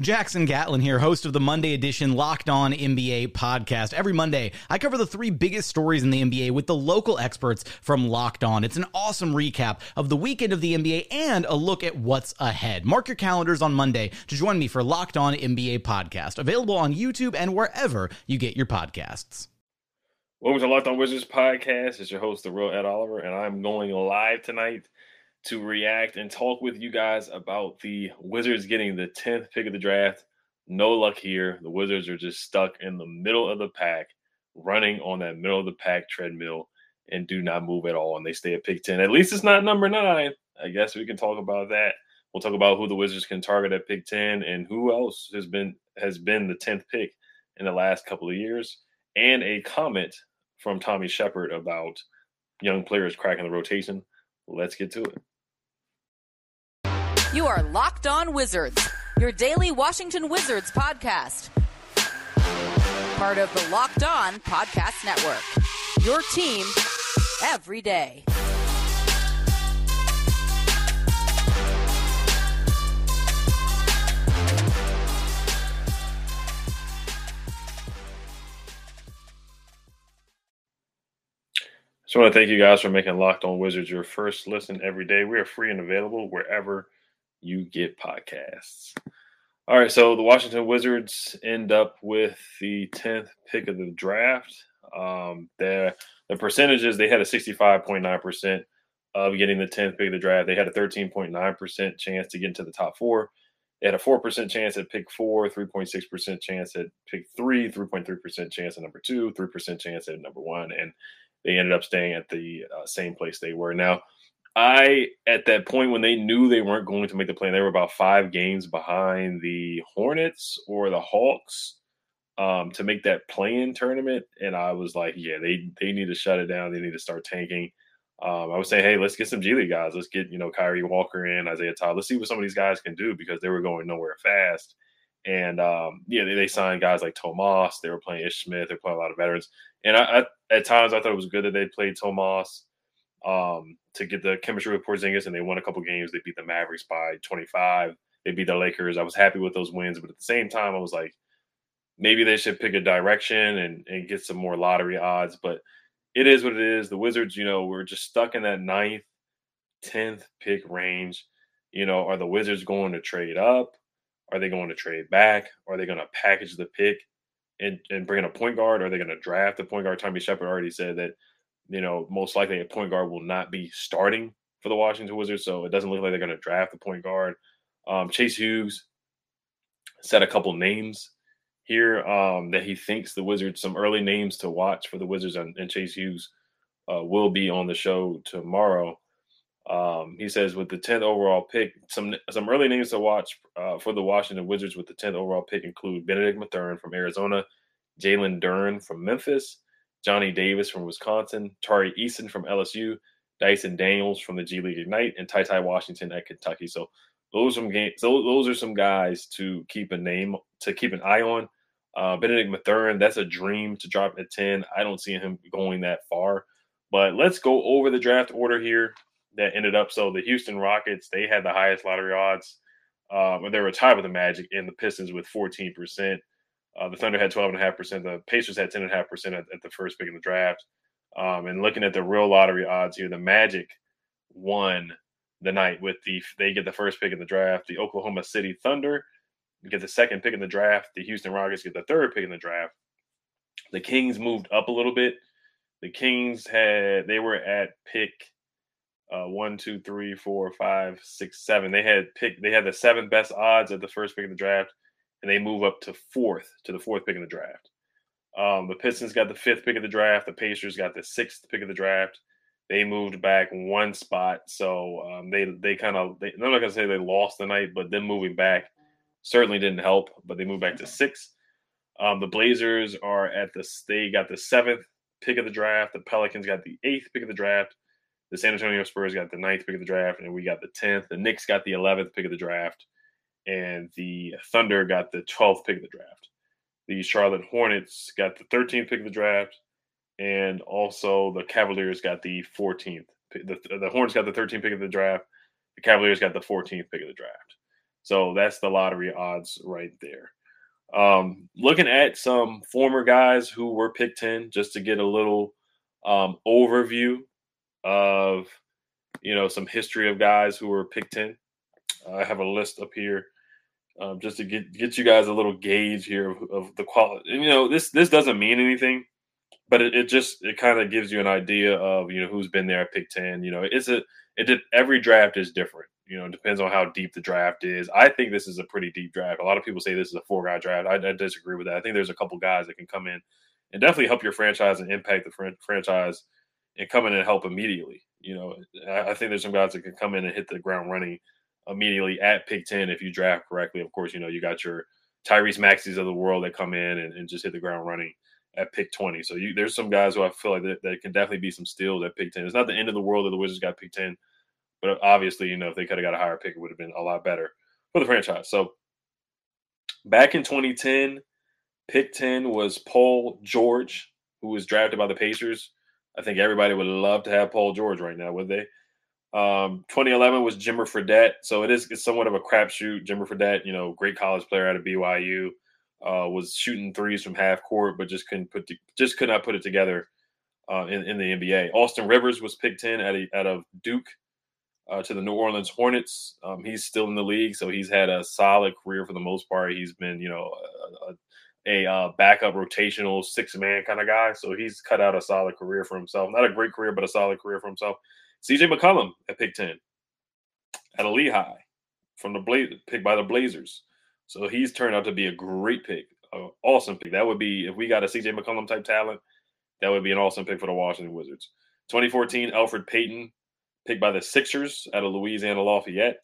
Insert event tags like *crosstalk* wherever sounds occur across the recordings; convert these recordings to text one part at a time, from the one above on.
Jackson Gatlin here, host of the Monday edition Locked On NBA podcast. Every Monday, I cover the three biggest stories in the NBA with the local experts from Locked On. It's an awesome recap of the weekend of the NBA and a look at what's ahead. Mark your calendars on Monday to join me for Locked On NBA podcast, available on YouTube and wherever you get your podcasts. Welcome to Locked On Wizards podcast. It's your host, the real Ed Oliver, and I'm going live tonight to react and talk with you guys about the Wizards getting the 10th pick of the draft. No luck here. The Wizards are just stuck in the middle of the pack, running on that middle of the pack treadmill and do not move at all. And they stay at pick 10. At least it's not number nine. I guess we can talk about that. We'll talk about who the Wizards can target at pick 10 and who else has been has been the 10th pick in the last couple of years. And a comment from Tommy Sheppard about young players cracking the rotation. Let's get to it. You are Locked On Wizards, your daily Washington Wizards podcast. Part of the Locked On Podcast Network. Your team every day. Just want to thank you guys for making Locked On Wizards your first listen every day. We are free and available wherever you get podcasts. All right, so the Washington Wizards end up with the 10th pick of the draft. Um, the, the percentages, they had a 65.9% of getting the 10th pick of the draft. They had a 13.9% chance to get into the top four. They had a 4% chance at pick four, 3.6% chance at pick three, 3.3% chance at number two, 3% chance at number one, and they ended up staying at the uh, same place they were. Now, I at that point when they knew they weren't going to make the play, they were about five games behind the Hornets or the Hawks um, to make that play-in tournament, and I was like, yeah, they they need to shut it down. They need to start tanking. Um, I was saying, hey, let's get some G League guys. Let's get you know Kyrie Walker in, Isaiah Todd. Let's see what some of these guys can do because they were going nowhere fast. And um, yeah, they, they, signed guys like Tomas. They were playing Ish Smith. They're playing a lot of veterans. And I, I, at times I thought it was good that they played Tomas um, to get the chemistry with Porzingis, and they won a couple games. They beat the Mavericks by 25. They beat the Lakers. I was happy with those wins, but at the same time, I was like, maybe they should pick a direction and, and get some more lottery odds. But it is what it is. The Wizards, you know, we're just stuck in that ninth, tenth pick range. You know, are the Wizards going to trade up? Are they going to trade back? Are they going to package the pick and, and bring in a point guard? Are they going to draft a point guard? Tommy Sheppard already said that, you know, most likely a point guard will not be starting for the Washington Wizards. So it doesn't look like they're going to draft a point guard. Um, Chase Hughes said a couple names here um, that he thinks the Wizards, some early names to watch for the Wizards, and, and Chase Hughes uh, will be on the show tomorrow. Um, he says with the 10th overall pick, some some early names to watch uh, for the Washington Wizards with the 10th overall pick include Bennedict Mathurin from Arizona, Jalen Duren from Memphis, Johnny Davis from Wisconsin, Tari Eason from LSU, Dyson Daniels from the G League Ignite, and Ty Ty Washington at Kentucky. So those are some games. Those, are some guys to keep a name to keep an eye on. Uh, Bennedict Mathurin, that's a dream to drop at 10. I don't see him going that far. But let's go over the draft order here that ended up. So the Houston Rockets, they had the highest lottery odds. Um, they were tied with the Magic and the Pistons with 14%. Uh, the Thunder had 12.5%. The Pacers had 10.5% at, at the first pick in the draft. Um, and looking at the real lottery odds here, the Magic won the night with the they get the first pick in the draft. The Oklahoma City Thunder get the second pick in the draft. The Houston Rockets get the third pick in the draft. The Kings moved up a little bit. The Kings had they were at pick uh, one, two, three, four, five, six, seven. They had pick they had the seventh best odds at the first pick in the draft, and they move up to fourth to the fourth pick in the draft. Um, the Pistons got the fifth pick of the draft. The Pacers got the sixth pick of the draft. They moved back one spot, so um, they they kind of. I'm not gonna say they lost the night, but them moving back certainly didn't help. But they moved back to six. Um, the Blazers are at the they got the seventh pick of the draft. The Pelicans got the eighth pick of the draft. The San Antonio Spurs got the ninth pick of the draft, and we got the tenth. The Knicks got the eleventh pick of the draft, and the Thunder got the twelfth pick of the draft. The Charlotte Hornets got the 13th pick of the draft, and also the Cavaliers got the 14th. The, the Hornets got the 13th pick of the draft. The Cavaliers got the 14th pick of the draft. So that's the lottery odds right there. Um, looking at some former guys who were picked 10, just to get a little um, overview of, you know, some history of guys who were picked 10. I have a list up here um, just to get get you guys a little gauge here of, of the quality. And, you know, this this doesn't mean anything, but it, it just it kind of gives you an idea of you know who's been there at pick ten. You know, it's a it did every draft is different. You know, depends on how deep the draft is. I think this is a pretty deep draft. A lot of people say this is a four guy draft. I, I disagree with that. I think there's a couple guys that can come in and definitely help your franchise and impact the fr- franchise and come in and help immediately. You know, I, I think there's some guys that can come in and hit the ground running immediately at pick 10 if you draft correctly. Of course, you know, you got your Tyrese Maxeys of the world that come in and, and just hit the ground running at pick 20. So you, there's some guys who I feel like that, that can definitely be some steals at pick 10. It's not the end of the world that the Wizards got pick 10, but obviously, you know, if they could have got a higher pick, it would have been a lot better for the franchise. So back in 2010, pick 10 was Paul George, who was drafted by the Pacers. I think everybody would love to have Paul George right now, would they? Um, 2011 was Jimmer Fredette, so it is it's somewhat of a crapshoot. Jimmer Fredette, you know, great college player out of BYU, uh, was shooting threes from half court, but just couldn't put just could not put it together uh, in, in the NBA. Austin Rivers was picked in out of, out of Duke uh, to the New Orleans Hornets. Um, he's still in the league, so he's had a solid career for the most part. He's been, you know, a, a, a uh, backup rotational six man kind of guy, so he's cut out a solid career for himself. Not a great career, but a solid career for himself. CJ McCollum at pick 10 at a Lehigh from the Blaze picked by the Blazers. So he's turned out to be a great pick, an awesome pick. That would be if we got a CJ McCollum type talent, that would be an awesome pick for the Washington Wizards. 2014, Elfrid Payton, picked by the Sixers out of Louisiana Lafayette.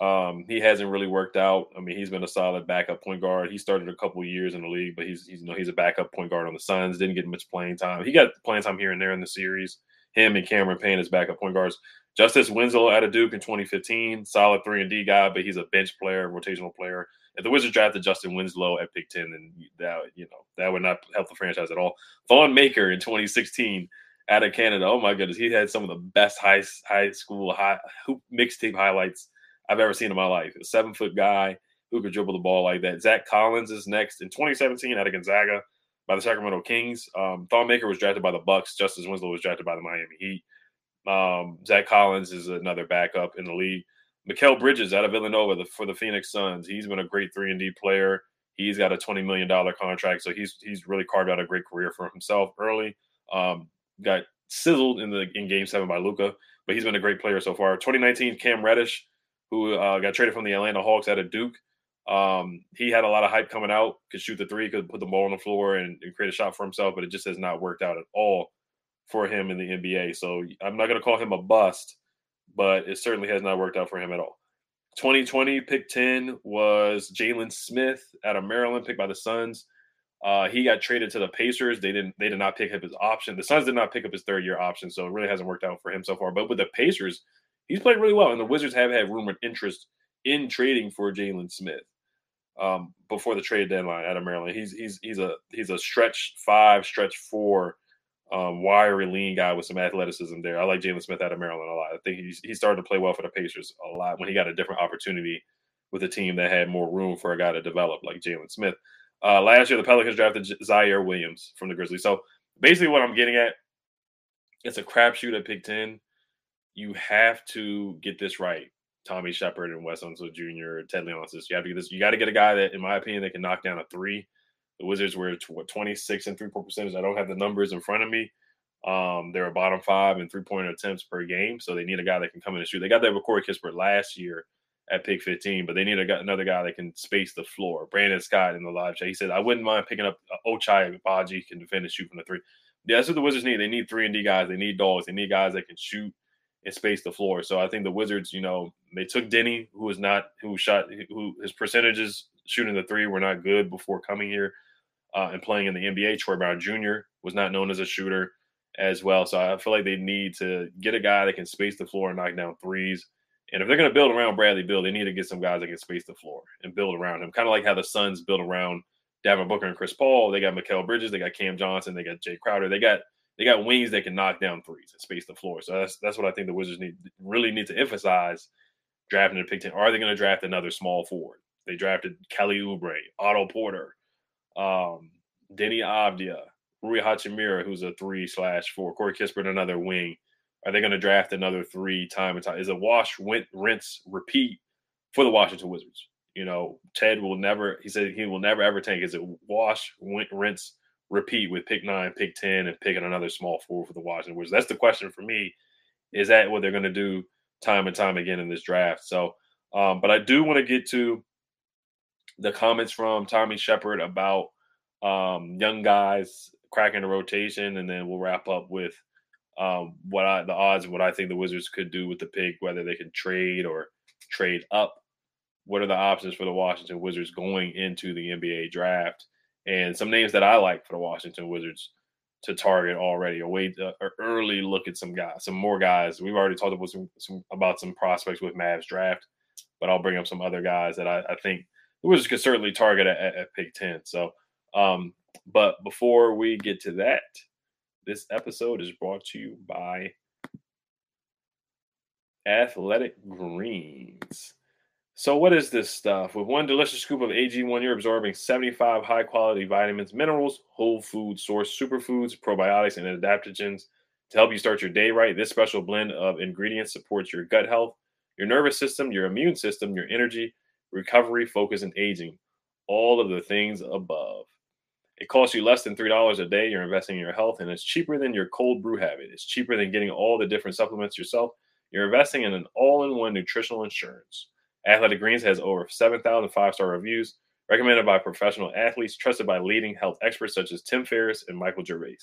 Um, he hasn't really worked out. I mean, he's been a solid backup point guard. He started a couple years in the league, but he's, he's you know he's a backup point guard on the Suns. Didn't get much playing time. He got playing time here and there in the series him and Cameron Payne as backup point guards. Justice Winslow out of Duke in 2015, solid three and D guy, but he's a bench player, rotational player. If the Wizards drafted Justin Winslow at pick 10, then that you know that would not help the franchise at all. Thon Maker in 2016 out of Canada. Oh my goodness, he had some of the best high high school high hoop mixtape highlights I've ever seen in my life. A seven foot guy who could dribble the ball like that. Zach Collins is next in 2017 out of Gonzaga by the Sacramento Kings. Um, Thon Maker was drafted by the Bucks. Justice Winslow was drafted by the Miami Heat. Um, Zach Collins is another backup in the league. Mikal Bridges out of Villanova the, for the Phoenix Suns. He's been a great three and D player. He's got a twenty million dollar contract, so he's he's really carved out a great career for himself early. Um, got sizzled in the in Game Seven by Luka, but he's been a great player so far. 2019, Cam Reddish, who uh, got traded from the Atlanta Hawks out of Duke. Um, he had a lot of hype coming out, could shoot the three, could put the ball on the floor and, and, create a shot for himself, but it just has not worked out at all for him in the NBA. So I'm not going to call him a bust, but it certainly has not worked out for him at all. 2020 pick 10 was Jalen Smith out of Maryland, picked by the Suns. Uh, he got traded to the Pacers. They didn't. They did not pick up his option. The Suns did not pick up his third year option, so it really hasn't worked out for him so far. But with the Pacers, he's played really well, and the Wizards have had rumored interest in trading for Jalen Smith um, before the trade deadline out of Maryland. He's he's he's a he's a stretch five, stretch four, um, wiry, lean guy with some athleticism there. I like Jalen Smith out of Maryland a lot. I think he's he started to play well for the Pacers a lot when he got a different opportunity with a team that had more room for a guy to develop like Jalen Smith. Uh, last year, the Pelicans drafted Ziaire Williams from the Grizzlies. So basically, what I'm getting at, it's a crapshoot at pick 10. You have to get this right. Tommy Sheppard and Wes Unseld Jr., Ted Leonsis. You have to get this. You got to get a guy that, in my opinion, that can knock down a three. The Wizards were what 26 and three point percentage. I don't have the numbers in front of me. Um, they're a bottom five in three point attempts per game, so they need a guy that can come in and shoot. They got that with Corey Kispert last year at pick 15, but they need a, another guy that can space the floor. Brandon Scott in the live chat, he said, I wouldn't mind picking up uh, Ochai Agbaji can defend and shoot from the three. Yeah, that's what the Wizards need. They need three and D guys. They need dogs. They need guys that can shoot and space the floor. So I think the Wizards, you know, they took Deni, who was not who shot who his percentages shooting the three were not good before coming here uh, and playing in the NBA. Troy Brown Jr. was not known as a shooter as well. So I feel like they need to get a guy that can space the floor and knock down threes. And if they're going to build around Bradley Beal, they need to get some guys that can space the floor and build around him. Kind of like how the Suns build around Devin Booker and Chris Paul. They got Mikal Bridges, they got Cam Johnson, they got Jae Crowder. They got they got wings that can knock down threes and space the floor. So that's that's what I think the Wizards need really need to emphasize drafting a pick 10. Are they going to draft another small forward? They drafted Kelly Oubre, Otto Porter, um, Deni Avdija, Rui Hachimura, who's a three slash four, Corey Kispert, another wing. Are they going to draft another three time and time? Is a wash, went, rinse, repeat for the Washington Wizards? You know, Ted will never. He said he will never ever tank. Is it wash, went, rinse, repeat with pick nine, pick ten, and picking another small four for the Washington Wizards? That's the question for me. Is that what they're going to do time and time again in this draft? So, um, but I do want to get to the comments from Tommy Sheppard about um, young guys cracking the rotation, and then we'll wrap up with um, what I the odds of what I think the Wizards could do with the pick, whether they can trade or trade up. What are the options for the Washington Wizards going into the NBA draft? And some names that I like for the Washington Wizards to target already. A way to early look at some guys, some more guys. We've already talked about some, some about some prospects with Mavs draft, but I'll bring up some other guys that I, I think the Wizards could certainly target at, at, at pick ten. So, um, but before we get to that, this episode is brought to you by Athletic Greens. So, what is this stuff? With one delicious scoop of AG1, you're absorbing 75 high quality vitamins, minerals, whole food source superfoods, probiotics, and adaptogens to help you start your day right. This special blend of ingredients supports your gut health, your nervous system, your immune system, your energy, recovery, focus, and aging. All of the things above. It costs you less than $3 a day. You're investing in your health, and it's cheaper than your cold brew habit. It's cheaper than getting all the different supplements yourself. You're investing in an all in one nutritional insurance. Athletic Greens has over 7,000 five star reviews, recommended by professional athletes, trusted by leading health experts such as Tim Ferriss and Michael Gervais.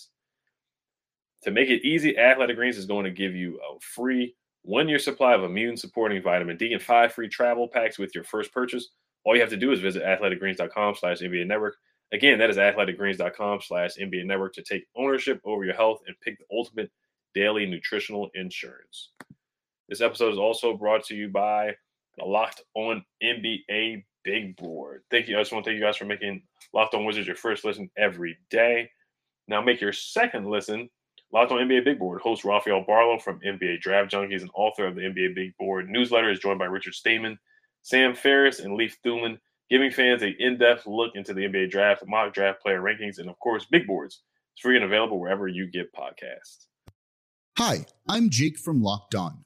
To make it easy, Athletic Greens is going to give you a free one year supply of immune supporting vitamin D and five free travel packs with your first purchase. All you have to do is visit athleticgreens.com slash NBA network Again, that is athleticgreens.com slash NBA network to take ownership over your health and pick the ultimate daily nutritional insurance. This episode is also brought to you by Locked On NBA Big Board. Thank you. I just want to thank you guys for making Locked On Wizards your first listen every day. Now make your second listen Locked on NBA Big Board. Host Rafael Barlow from NBA Draft Junkies and author of the NBA Big Board newsletter is joined by Richard Stayman, Sam Ferris, and Leif Thulin giving fans an in-depth look into the NBA draft, mock draft player rankings, and of course, big boards. It's free and available wherever you get podcasts. Hi, I'm Jake from Locked On.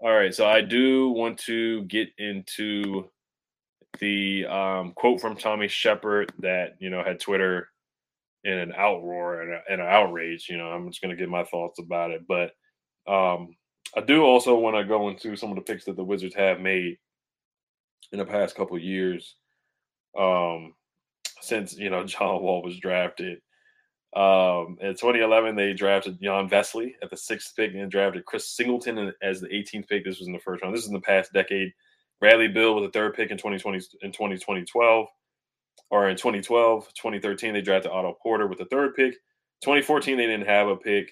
All right. So I do want to get into the um, quote from Tommy Sheppard that, you know, had Twitter in an outroar and, a, and an outrage. You know, I'm just going to give my thoughts about it. But um, I do also want to go into some of the picks that the Wizards have made in the past couple years. Um, since you know *laughs* John Wall was drafted. Um, in 2011, they drafted Jan Vesely at the sixth pick and drafted Chris Singleton as the 18th pick. This was in the first round. This is in the past decade. Bradley Beal was the third pick in 2020 in 2012 or in 2012, 2013 they drafted Otto Porter with the third pick. 2014 they didn't have a pick.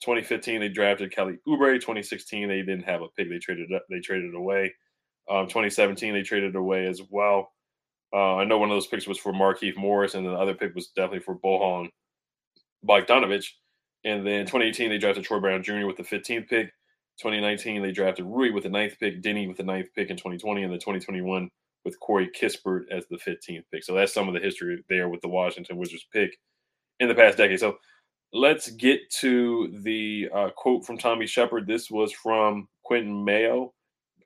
2015 they drafted Kelly Oubre. 2016 they didn't have a pick. They traded they traded away. Um, 2017 they traded away as well. Uh, I know one of those picks was for Markieff Morris, and the other pick was definitely for Bojan Bogdanovic. And then 2018 they drafted Troy Brown Jr. with the 15th pick. 2019 they drafted Rui with the ninth pick, Deni with the ninth pick in 2020, and the 2021 with Corey Kispert as the 15th pick. So that's some of the history there with the Washington Wizards pick in the past decade. So let's get to the uh, quote from Tommy Sheppard. This was from Quentin Mayo.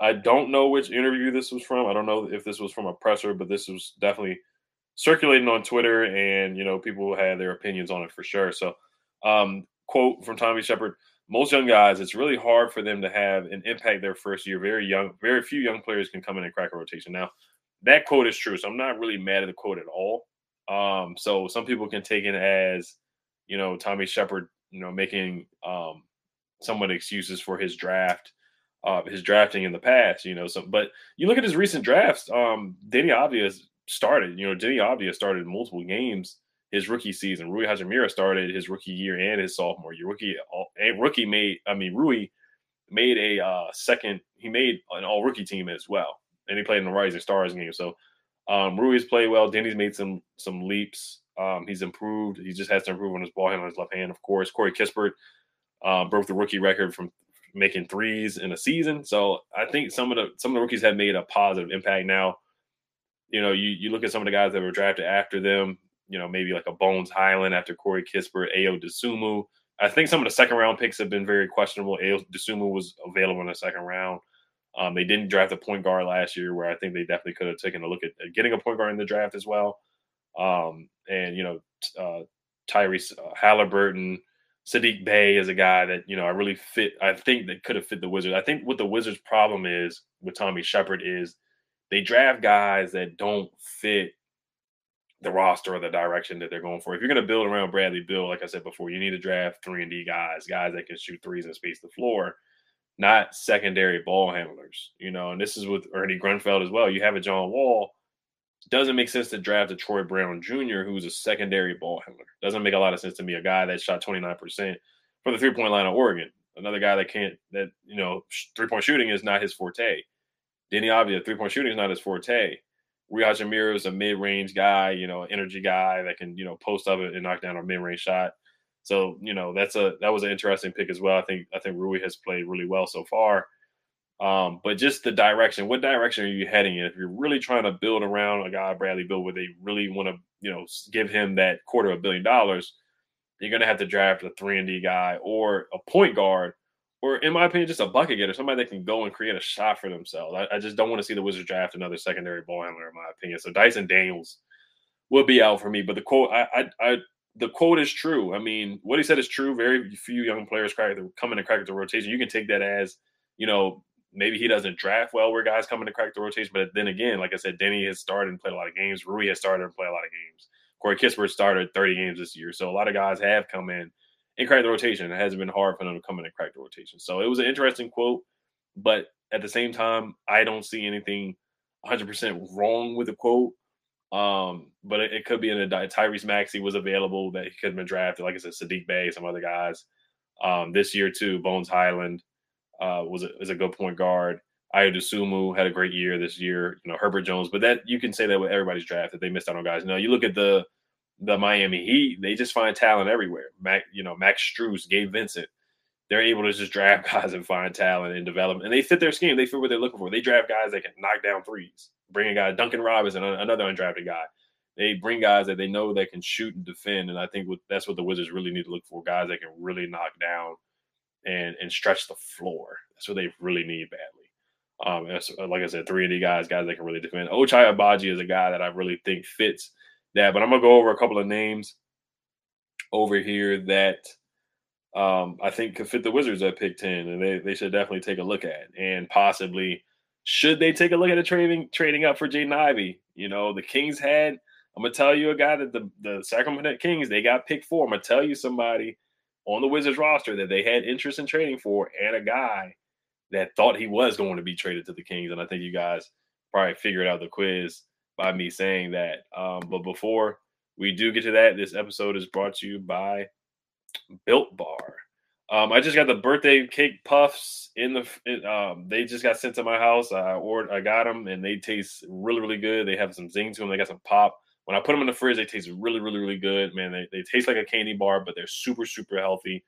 I don't know which interview this was from. I don't know if this was from a presser, but this was definitely circulating on Twitter, and you know people had their opinions on it for sure. So, um, quote from Tommy Sheppard: Most young guys, it's really hard for them to have an impact their first year. Very young, very few young players can come in and crack a rotation. Now, that quote is true, so I'm not really mad at the quote at all. Um, so some people can take it as, you know, Tommy Sheppard, you know, making um, somewhat excuses for his draft uh, his drafting in the past, you know. So, but you look at his recent drafts. Um, Deni Avdija started. You know, Deni Avdija started multiple games his rookie season. Rui Hachimura started his rookie year and his sophomore year. Rookie, and rookie made. I mean, Rui made a uh, second. He made an all rookie team as well, and he played in the Rising Stars game. So, um, Rui's played well. Deni's made some some leaps. Um, he's improved. He just has to improve on his ball hand on his left hand, of course. Corey Kispert uh, broke the rookie record from making threes in a season. So I think some of the some of the rookies have made a positive impact. Now, you know, you you look at some of the guys that were drafted after them. You know, maybe like a Bones Hyland after Corey Kispert, Ayo Dosunmu. I think some of the second round picks have been very questionable. Ayo Dosunmu was available in the second round. Um, they didn't draft a point guard last year, where I think they definitely could have taken a look at, at getting a point guard in the draft as well. Um, and you know, uh, Tyrese uh, Halliburton, Saddiq Bey is a guy that you know I really fit. I think that could have fit the Wizards. I think what the Wizards' problem is with Tommy Sheppard is they draft guys that don't fit the roster or the direction that they're going for. If you're going to build around Bradley Beal, like I said before, you need to draft three and D guys, guys that can shoot threes and space the floor, not secondary ball handlers. You know, and this is with Ernie Grunfeld as well. You have a John Wall doesn't make sense to draft a Troy Brown Jr., who's a secondary ball handler. Doesn't make a lot of sense to me. A guy that shot 29% from the three point line of Oregon. Another guy that can't, that, you know, three point shooting is not his forte. Deni Avdija, three point shooting is not his forte. Rui Hachimura is a mid range guy, you know, energy guy that can, you know, post up and knock down a mid range shot. So, you know, that's a, that was an interesting pick as well. I think, I think Rui has played really well so far. Um, but just the direction, what direction are you heading in? If you're really trying to build around a guy, Bradley Beal, where they really want to, you know, give him that quarter of a billion dollars, you're going to have to draft a three and D guy or a point guard, or in my opinion, just a bucket getter, somebody that can go and create a shot for themselves. I, I just don't want to see the Wizards draft another secondary ball handler, in my opinion. So Dyson Daniels would be out for me. But the quote, I, I, I the quote is true. I mean, what he said is true. Very few young players crack in and crack the rotation. You can take that as, you know, maybe he doesn't draft well where guys come in to crack the rotation. But then again, like I said, Deni has started and played a lot of games. Rui has started and played a lot of games. Corey Kispert started 30 games this year. So a lot of guys have come in and crack the rotation. It hasn't been hard for them to come in and crack the rotation. So it was an interesting quote. But at the same time, I don't see anything 100% wrong with the quote. Um, but it, it, could be in a Tyrese Maxey was available that he could have been drafted. Like I said, Saddiq Bey, some other guys. Um, this year too, Bones Hyland uh, was a, is a good point guard. Ayo Dosunmu had a great year this year. You know Herbert Jones, but that you can say that with everybody's draft that they missed out on guys. You know, you look at the the Miami Heat; they just find talent everywhere. Mac, you know, Max Strus, Gabe Vincent, they're able to just draft *laughs* guys and find talent and develop, and they fit their scheme. They fit what they're looking for. They draft guys that can knock down threes. Bring a guy, Duncan Robinson, another undrafted guy. They bring guys that they know that can shoot and defend, and I think that's what the Wizards really need to look for: guys that can really knock down and and stretch the floor. That's what they really need badly. Um, uh, like I said, three and D guys, guys that can really defend. Ochai Agbaji is a guy that I really think fits that. But I'm gonna go over a couple of names over here that um, I think could fit the Wizards at pick 10, and they, they should definitely take a look at. And possibly, should they take a look at a trading trading up for Jaden Ivey? You know, the Kings had, I'm to tell you a guy that the, the Sacramento Kings, they got pick four. I'm to tell you somebody on the Wizards roster that they had interest in trading for, and a guy that thought he was going to be traded to the Kings. And I think you guys probably figured out the quiz by me saying that. Um, but before we do get to that, this episode is brought to you by Built Bar. Um, I just got the birthday cake puffs in the. In, um, they just got sent to my house. I ordered, I got them, and they taste really, really good. They have some zing to them. They got some pop. When I put them in the fridge, they taste really, really, really good. Man, they, they taste like a candy bar, but they're super, super healthy.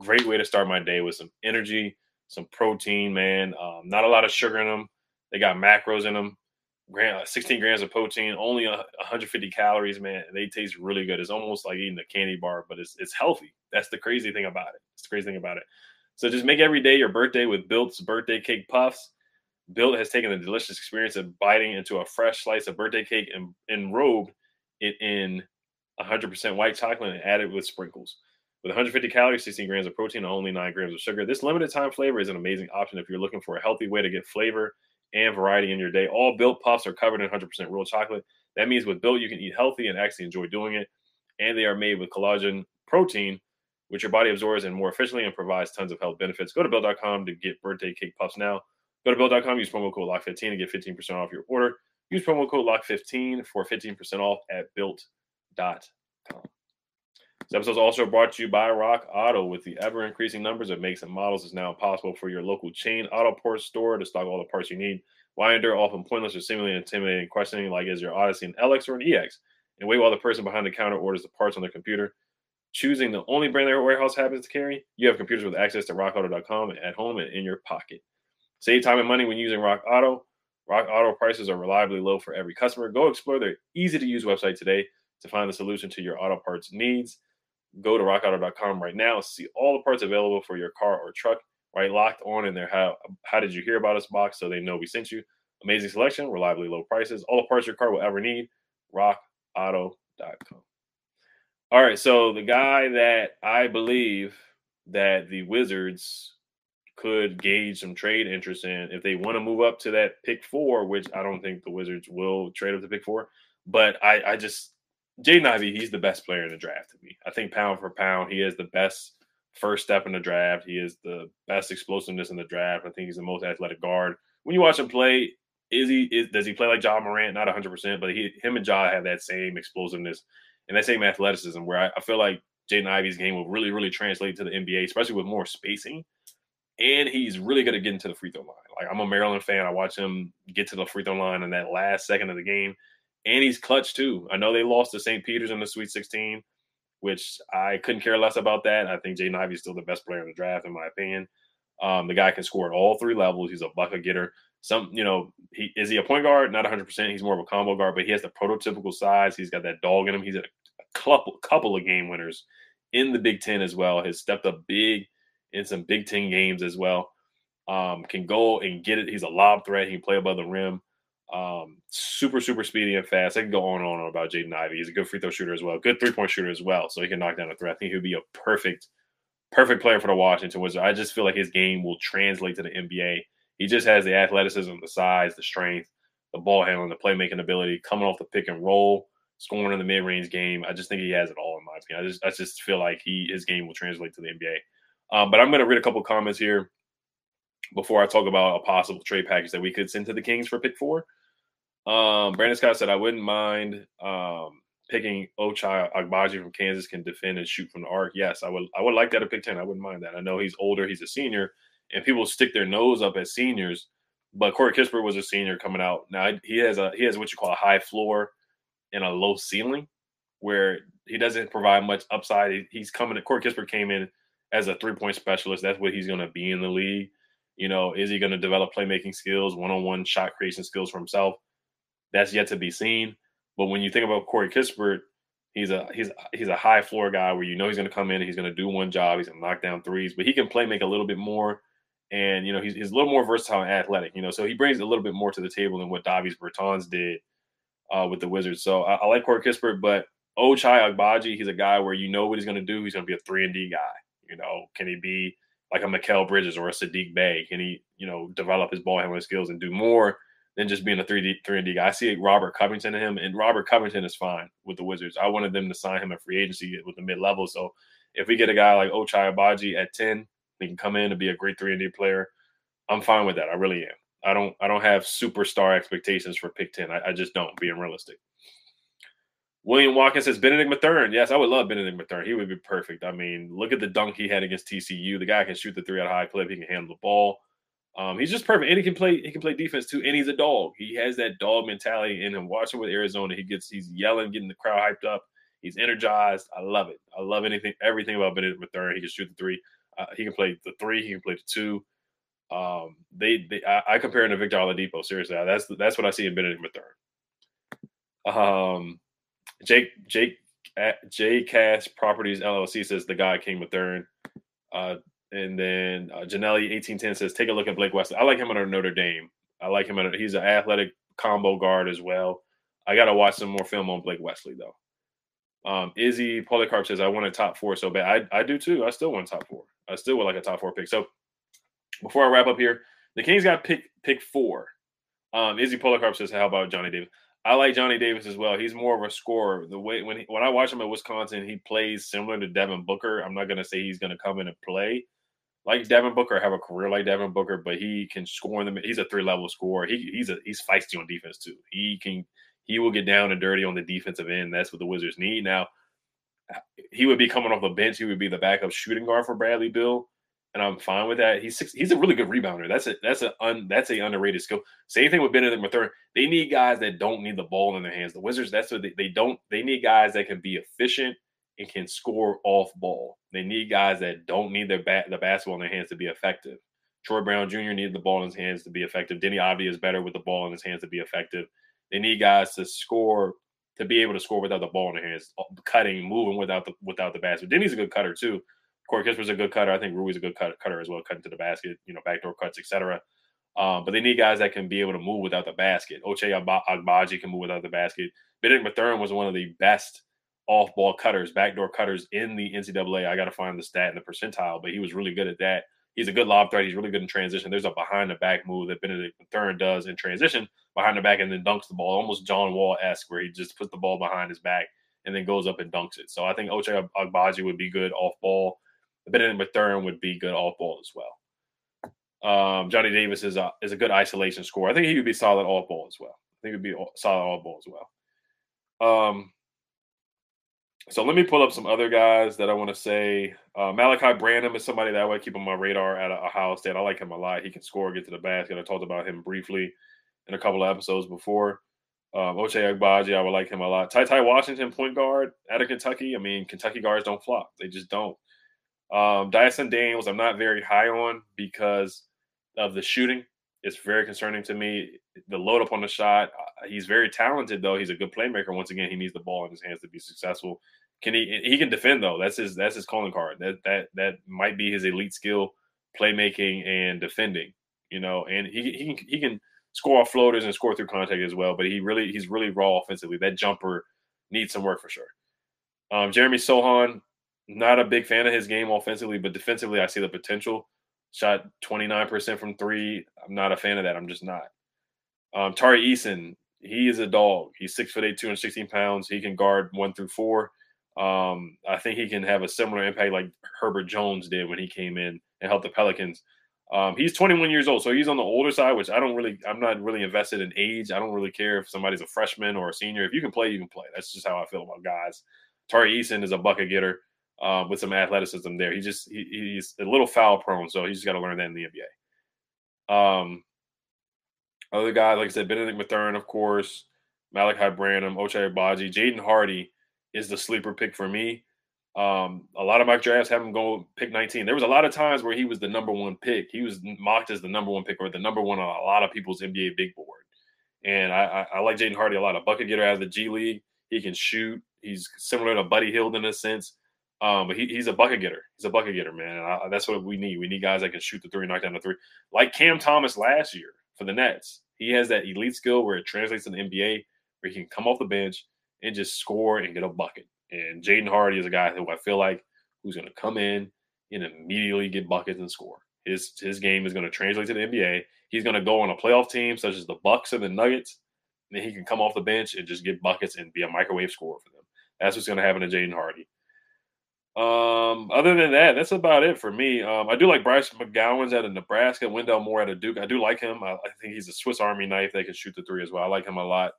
Great way to start my day with some energy, some protein. Man, um, not a lot of sugar in them. They got macros in them. 16 grams of protein, only 150 calories, man. They taste really good. It's almost like eating a candy bar, but it's it's healthy. That's the crazy thing about it. It's the crazy thing about it. So just make every day your birthday with Built's birthday cake puffs. Built has taken the delicious experience of biting into a fresh slice of birthday cake and enrobed it in 100% white chocolate and added with sprinkles. With 150 calories, 16 grams of protein, and only 9 grams of sugar, this limited time flavor is an amazing option if you're looking for a healthy way to get flavor and variety in your day. All built puffs are covered in 100% real chocolate. That means with built, you can eat healthy and actually enjoy doing it. And they are made with collagen protein, which your body absorbs and more efficiently and provides tons of health benefits. Go to built.com to get birthday cake puffs now. Go to built.com, use promo code LOCK15 and get 15% off your order. Use promo code LOCK15 for 15% off at built.com. This episode is also brought to you by Rock Auto. With the ever increasing numbers of makes and models, it's now possible for your local chain auto parts store to stock all the parts you need. Why endure often pointless or seemingly intimidating questioning like is your Odyssey an LX or an EX? And wait while the person behind the counter orders the parts on their computer. Choosing the only brand their warehouse happens to carry, you have computers with access to rockauto.com at home and in your pocket. Save time and money when using Rock Auto. Rock Auto prices are reliably low for every customer. Go explore their easy to use website today to find the solution to your auto parts needs go to rockauto.com right now, see all the parts available for your car or truck, right? Locked on in there. How how did you hear about us box so they know we sent you? Amazing selection, reliably low prices, all the parts your car will ever need. RockAuto.com. All right, so the guy that I believe that the Wizards could gauge some trade interest in if they want to move up to that pick four, which I don't think the Wizards will trade up to pick four. But I, I just Jaden Ivey, he's the best player in the draft to me. I think pound for pound, he is the best first step in the draft. He is the best explosiveness in the draft. I think he's the most athletic guard. When you watch him play, is he is, does he play like Ja Morant? Not 100, percent but he him and Ja have that same explosiveness and that same athleticism. Where I, I feel like Jaden Ivey's game will really really translate to the NBA, especially with more spacing. And he's really good at getting to the free throw line. Like I'm a Maryland fan. I watch him get to the free throw line in that last second of the game and he's clutch too. I know they lost to St. Peter's in the Sweet 16, which I couldn't care less about that. I think Jaden is still the best player in the draft, in my opinion. Um, the guy can score at all three levels. He's a bucket getter. Some, you know, he is he a point guard? Not 100. percent He's more of a combo guard, but he has the prototypical size. He's got that dog in him. He's a couple couple of game winners in the Big Ten as well. Has stepped up big in some Big Ten games as well. Um, can go and get it. He's a lob threat. He can play above the rim. Um, super, super speedy and fast. I can go on and on about Jaden Ivey. He's a good free throw shooter as well, good three point shooter as well. So he can knock down a threat. I think he would be a perfect, perfect player for the Washington Wizards. I just feel like his game will translate to the NBA. He just has the athleticism, the size, the strength, the ball handling, the playmaking ability, coming off the pick and roll, scoring in the mid range game. I just think he has it all in my opinion. I just, I just feel like he his game will translate to the NBA. Um, but I'm going to read a couple comments here before I talk about a possible trade package that we could send to the Kings for pick four. Um, Brandon Scott said, I wouldn't mind um, picking Ochai Agbaji from Kansas can defend and shoot from the arc. Yes, I would I would like that at pick 10. I wouldn't mind that. I know he's older, he's a senior, and people stick their nose up as seniors, but Corey Kispert was a senior coming out. Now he has a he has what you call a high floor and a low ceiling where he doesn't provide much upside. He's coming Corey Kispert came in as a three-point specialist. That's what he's gonna be in the league. You know, is he going to develop playmaking skills, one-on-one shot creation skills for himself? That's yet to be seen. But when you think about Corey Kispert, he's a he's he's a high floor guy where you know he's going to come in, he's going to do one job, he's going to knock down threes, but he can play make a little bit more, and you know he's, he's a little more versatile and athletic. You know, so he brings a little bit more to the table than what Davis Bertans did uh, with the Wizards. So I, I like Corey Kispert, but Ochai Agbaji, he's a guy where you know what he's going to do. He's going to be a three and D guy. You know, can he be like a Mikal Bridges or a Saddiq Bey? Can he, you know, develop his ball handling skills and do more than just being a three D three and D guy? I see Robert Covington in him, and Robert Covington is fine with the Wizards. I wanted them to sign him a free agency with the mid level. So if we get a guy like Ochai Agbaji at ten, he can come in and be a great three and D player. I'm fine with that. I really am. I don't I don't have superstar expectations for pick 10. I, I just don't, being realistic. William Watkins says Bennedict Mathurin. Yes, I would love Bennedict Mathurin. He would be perfect. I mean, look at the dunk he had against TCU. The guy can shoot the three at high clip. He can handle the ball. Um, he's just perfect, and he can play. He can play defense too, and he's a dog. He has that dog mentality in him. Watching with Arizona, he gets he's yelling, getting the crowd hyped up. He's energized. I love it. I love anything, everything about Bennedict Mathurin. He can shoot the three. Uh, he can play the three. He can play the two. Um, they, they I, I, compare him to Victor Oladipo. Seriously, that's that's what I see in Bennedict Mathurin. Um, Jake Jake J Cash Properties LLC says the guy King Mathurin. Uh, and then uh, Janelli eighteen ten says take a look at Blake Wesley. I like him under Notre Dame. I like him. Under, he's an athletic combo guard as well. I got to watch some more film on Blake Wesley though. Um, Izzy Polycarp says I want a top four so bad. I I do too. I still want top four. I still would like a top four pick. So before I wrap up here, the Kings got pick pick four. Um, Izzy Polycarp says how about Johnny Davis? I like Johnny Davis as well. He's more of a scorer. The way when he, when I watch him at Wisconsin, he plays similar to Devin Booker. I'm not gonna say he's gonna come in and play like Devin Booker, have a career like Devin Booker, but he can score in the. He's a three level scorer. He, he's a he's feisty on defense too. He can he will get down and dirty on the defensive end. That's what the Wizards need now. Uh, he would be coming off the bench. He would be the backup shooting guard for Bradley Beal, and I'm fine with that. He's six, he's a really good rebounder. That's a that's a un, that's a underrated skill. Same thing with Bennedict Mathurin. They need guys that don't need the ball in their hands. The Wizards, that's what they, they don't. They need guys that can be efficient and can score off ball. They need guys that don't need their bat the basketball in their hands to be effective. Troy Brown Jr. needed the ball in his hands to be effective. Deni Avdija is better with the ball in his hands to be effective. They need guys to score to be able to score without the ball in their hands, cutting, moving without the without the basket. Deni's a good cutter too. Corey Kispert's a good cutter. I think Rui's a good cut, cutter as well, cutting to the basket, you know, backdoor cuts, etc. Um, but they need guys that can be able to move without the basket. Ochai Agbaji can move without the basket. Bennedict Mathurin was one of the best off-ball cutters, backdoor cutters in the NCAA. I got to find the stat and the percentile, but he was really good at that. He's a good lob threat. He's really good in transition. There's a behind the back move that Bennedict Mathurin does in transition behind the back and then dunks the ball, almost John Wall esque, where he just puts the ball behind his back and then goes up and dunks it. So I think Ochai Agbaji would be good off ball. Bennedict Mathurin would be good off ball as well. Um, Johnny Davis is a is a good isolation scorer. I think he would be solid off ball as well. I think he'd be solid off ball as well. Um, so let me pull up some other guys that I want to say. Uh, Malaki Branham is somebody that I want to keep on my radar at Ohio State. I like him a lot. He can score, get to the basket. I talked about him briefly in a couple of episodes before. Um, Ochai Agbaji, I would like him a lot. Ty Ty Washington, point guard out of Kentucky. I mean, Kentucky guards don't flop. They just don't. Um, Dyson Daniels, I'm not very high on because of the shooting. It's very concerning to me. The load up on the shot. Uh, he's very talented, though. He's a good playmaker. Once again, he needs the ball in his hands to be successful. Can he? He can defend though. That's his. That's his calling card. That that that might be his elite skill, playmaking and defending. You know, and he he can he can score off floaters and score through contact as well. But he really he's really raw offensively. That jumper needs some work for sure. Um, Jeremy Sochan, not a big fan of his game offensively, but defensively, I see the potential. Shot 29% from three. I'm not a fan of that. I'm just not. Um, Tari Eason, he is a dog. He's six foot eight, 216 pounds. He can guard one through four. Um, I think he can have a similar impact like Herbert Jones did when he came in and helped the Pelicans. Um, he's 21 years old, so he's on the older side, which I don't really, I'm not really invested in age. I don't really care if somebody's a freshman or a senior. If you can play, you can play. That's just how I feel about guys. Tari Eason is a bucket getter uh, with some athleticism there. He just he, he's a little foul prone, so he's got to learn that in the NBA. Um, other guys, like I said, Bennedict Mathurin, of course, Malaki Branham, Ochai Agbaji, Jaden Hardy is the sleeper pick for me. Um, a lot of my drafts have him go pick 19. There was a lot of times where he was the number one pick. He was mocked as the number one pick or the number one on a lot of people's NBA big board. And I, I, I like Jaden Hardy a lot. A bucket getter out of the G League. He can shoot. He's similar to Buddy Hield in a sense. Um, but he, he's a bucket getter. He's a bucket getter, man. I, that's what we need. We need guys that can shoot the three, knock down the three, like Cam Thomas last year for the Nets. He has that elite skill where it translates to the NBA, where he can come off the bench, and just score and get a bucket. And Jaden Hardy is a guy who I feel like who's going to come in and immediately get buckets and score. His his game is going to translate to the NBA. He's going to go on a playoff team such as the Bucks and the Nuggets, and then he can come off the bench and just get buckets and be a microwave scorer for them. That's what's going to happen to Jaden Hardy. Um, other than that, that's about it for me. Um, I do like Bryce McGowens out of Nebraska, Wendell Moore out of Duke. I do like him. I, I think he's a Swiss Army knife that can shoot the three as well. I like him a lot.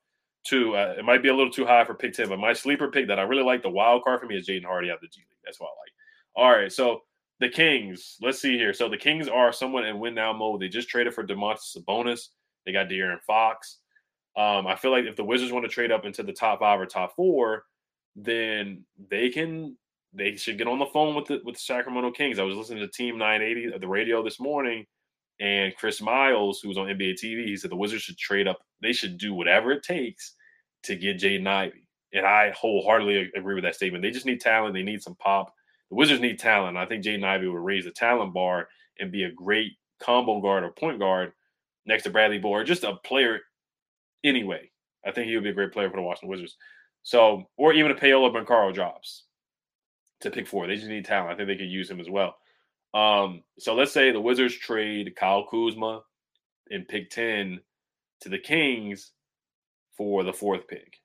Two, uh, it might be a little too high for pick 10, but my sleeper pick that I really like the wild card for me is Jaden Hardy out of the G League. That's what I like. All right, so the Kings. Let's see here. So the Kings are somewhat in win now mode. They just traded for Domantas Sabonis. They got De'Aaron Fox. Um, I feel like if the Wizards want to trade up into the top five or top four, then they can they should get on the phone with the with the Sacramento Kings. I was listening to Team 980 at uh, the radio this morning, and Chris Miles, who was on NBA TV, he said the Wizards should trade up. They should do whatever it takes to get Jaden Ivey. And I wholeheartedly agree with that statement. They just need talent. They need some pop. The Wizards need talent. I think Jaden Ivey would raise the talent bar and be a great combo guard or point guard next to Bradley or just a player anyway. I think he would be a great player for the Washington Wizards. So, or even a Paolo Banchero drops to pick four. They just need talent. I think they could use him as well. Um, so let's say the Wizards trade Kyle Kuzma in pick 10 to the Kings for the fourth pick.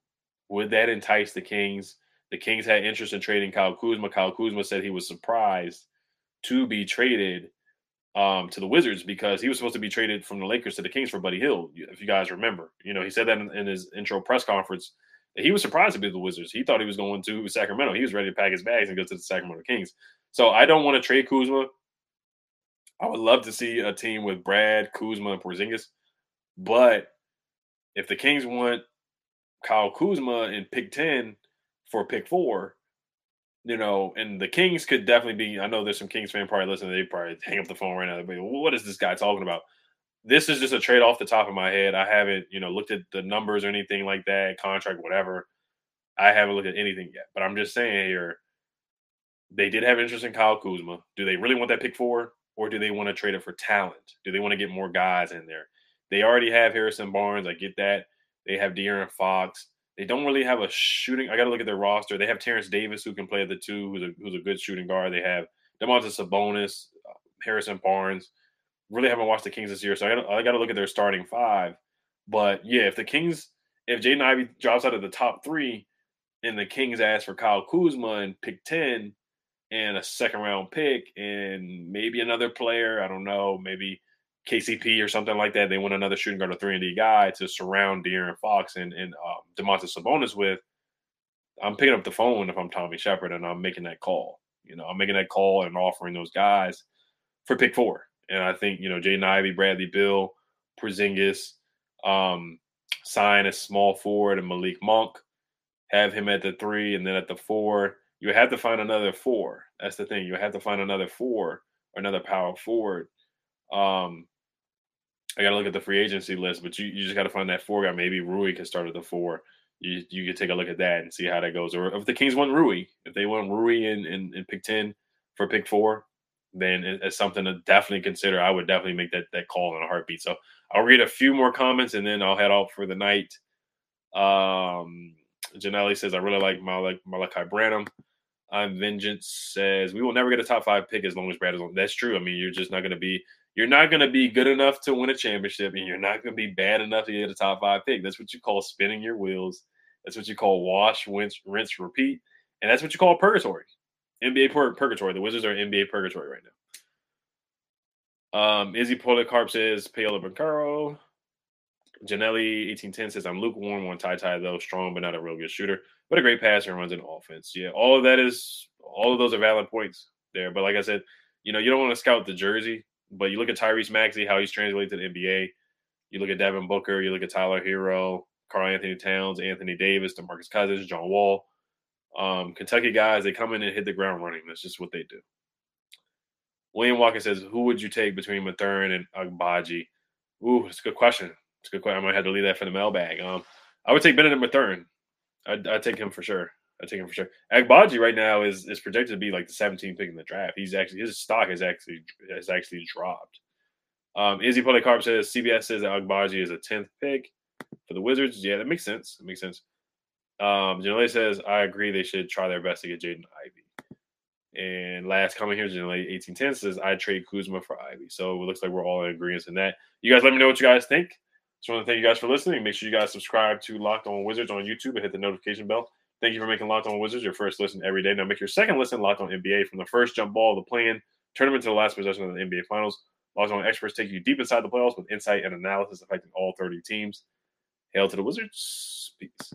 Would that entice the Kings? The Kings had interest in trading Kyle Kuzma. Kyle Kuzma said he was surprised to be traded um, to the Wizards because he was supposed to be traded from the Lakers to the Kings for Buddy Hield, if you guys remember. You know, he said that in, in his intro press conference he was surprised to be the Wizards. He thought he was going to Sacramento. He was ready to pack his bags and go to the Sacramento Kings. So I don't want to trade Kuzma. I would love to see a team with Brad, Kuzma, and Porzingis. But if the Kings want Kyle Kuzma in pick 10 for pick four, you know, and the Kings could definitely be. I know there's some Kings fan probably listening. They probably hang up the phone right now. They'll what is this guy talking about? This is just a trade off the top of my head. I haven't, you know, looked at the numbers or anything like that, contract, whatever. I haven't looked at anything yet. But I'm just saying here, they did have interest in Kyle Kuzma. Do they really want that pick four? Or do they want to trade it for talent? Do they want to get more guys in there? They already have Harrison Barnes. I get that. They have De'Aaron Fox. They don't really have a shooting. I got to look at their roster. They have Terrence Davis, who can play at the two, who's a, who's a good shooting guard. They have Domantas Sabonis, uh, Harrison Barnes really haven't watched the Kings this year, so I, I got to look at their starting five. But yeah, if the Kings, if Jaden Ivey drops out of the top three, and the Kings ask for Kyle Kuzma and pick ten, and a second round pick, and maybe another player, I don't know, maybe KCP or something like that. They want another shooting guard, or three and D guy to surround De'Aaron Fox and and um, Domantas Sabonis with. I'm picking up the phone if I'm Tommy Sheppard and I'm making that call. You know, I'm making that call and offering those guys for pick four. And I think, you know, Jaden Ivey, Bradley Beal, Porzingis, um, sign a small forward and Malik Monk, have him at the three, and then at the four, you have to find another four. That's the thing. You have to find another four or another power forward. Um, I got to look at the free agency list, but you, you just got to find that four guy. Maybe Rui can start at the four. You you could take a look at that and see how that goes. Or if the Kings want Rui, if they want Rui in, in, in pick 10 for pick four, then it's something to definitely consider. I would definitely make that that call in a heartbeat. So I'll read a few more comments and then I'll head off for the night. Um, Janelli says I really like Malak, Malaki Branham. I'm Vengeance says we will never get a top five pick as long as Brad is on. That's true. I mean, you're just not going to be you're not going to be good enough to win a championship, and you're not going to be bad enough to get a top five pick. That's what you call spinning your wheels. That's what you call wash, rinse, rinse, repeat, and that's what you call purgatory. NBA pur- purgatory. The Wizards are NBA purgatory right now. Um, Izzy Polycarp says Paolo Banchero. Janelli 1810 says I'm lukewarm on Ty Ty though, strong but not a real good shooter, but a great passer and runs an offense. Yeah, all of that is all of those are valid points there. But like I said, you know, you don't want to scout the jersey, but you look at Tyrese Maxey, how he's translated to the NBA. You look at Devin Booker, you look at Tyler Herro, Karl-Anthony Towns, Anthony Davis, DeMarcus Cousins, John Wall. Um, Kentucky guys, they come in and hit the ground running. That's just what they do. William Walker says, "Who would you take between Mathurin and Agbaji?" Ooh, it's a good question. It's a good question. I might have to leave that for the mailbag. Um, I would take Benedict Mathurin. I'd, I'd take him for sure. I'd take him for sure. Agbaji right now is is projected to be like the 17th pick in the draft. He's actually his stock has actually has actually dropped. Um, Izzy Polycarp says CBS says Agbaji is a 10th pick for the Wizards. Yeah, that makes sense. That makes sense. Um, Janelle says, I agree they should try their best to get Jaden Ivey. And last comment here, Janelle 1810 says, I trade Kuzma for Ivey. So it looks like we're all in agreement in that. You guys let me know what you guys think. Just want to thank you guys for listening. Make sure you guys subscribe to Locked On Wizards on YouTube and hit the notification bell. Thank you for making Locked On Wizards your first listen every day. Now make your second listen Locked On NBA from the first jump ball of the play-in tournament to the last possession of the NBA Finals. Locked On experts take you deep inside the playoffs with insight and analysis affecting all 30 teams. Hail to the Wizards. Peace.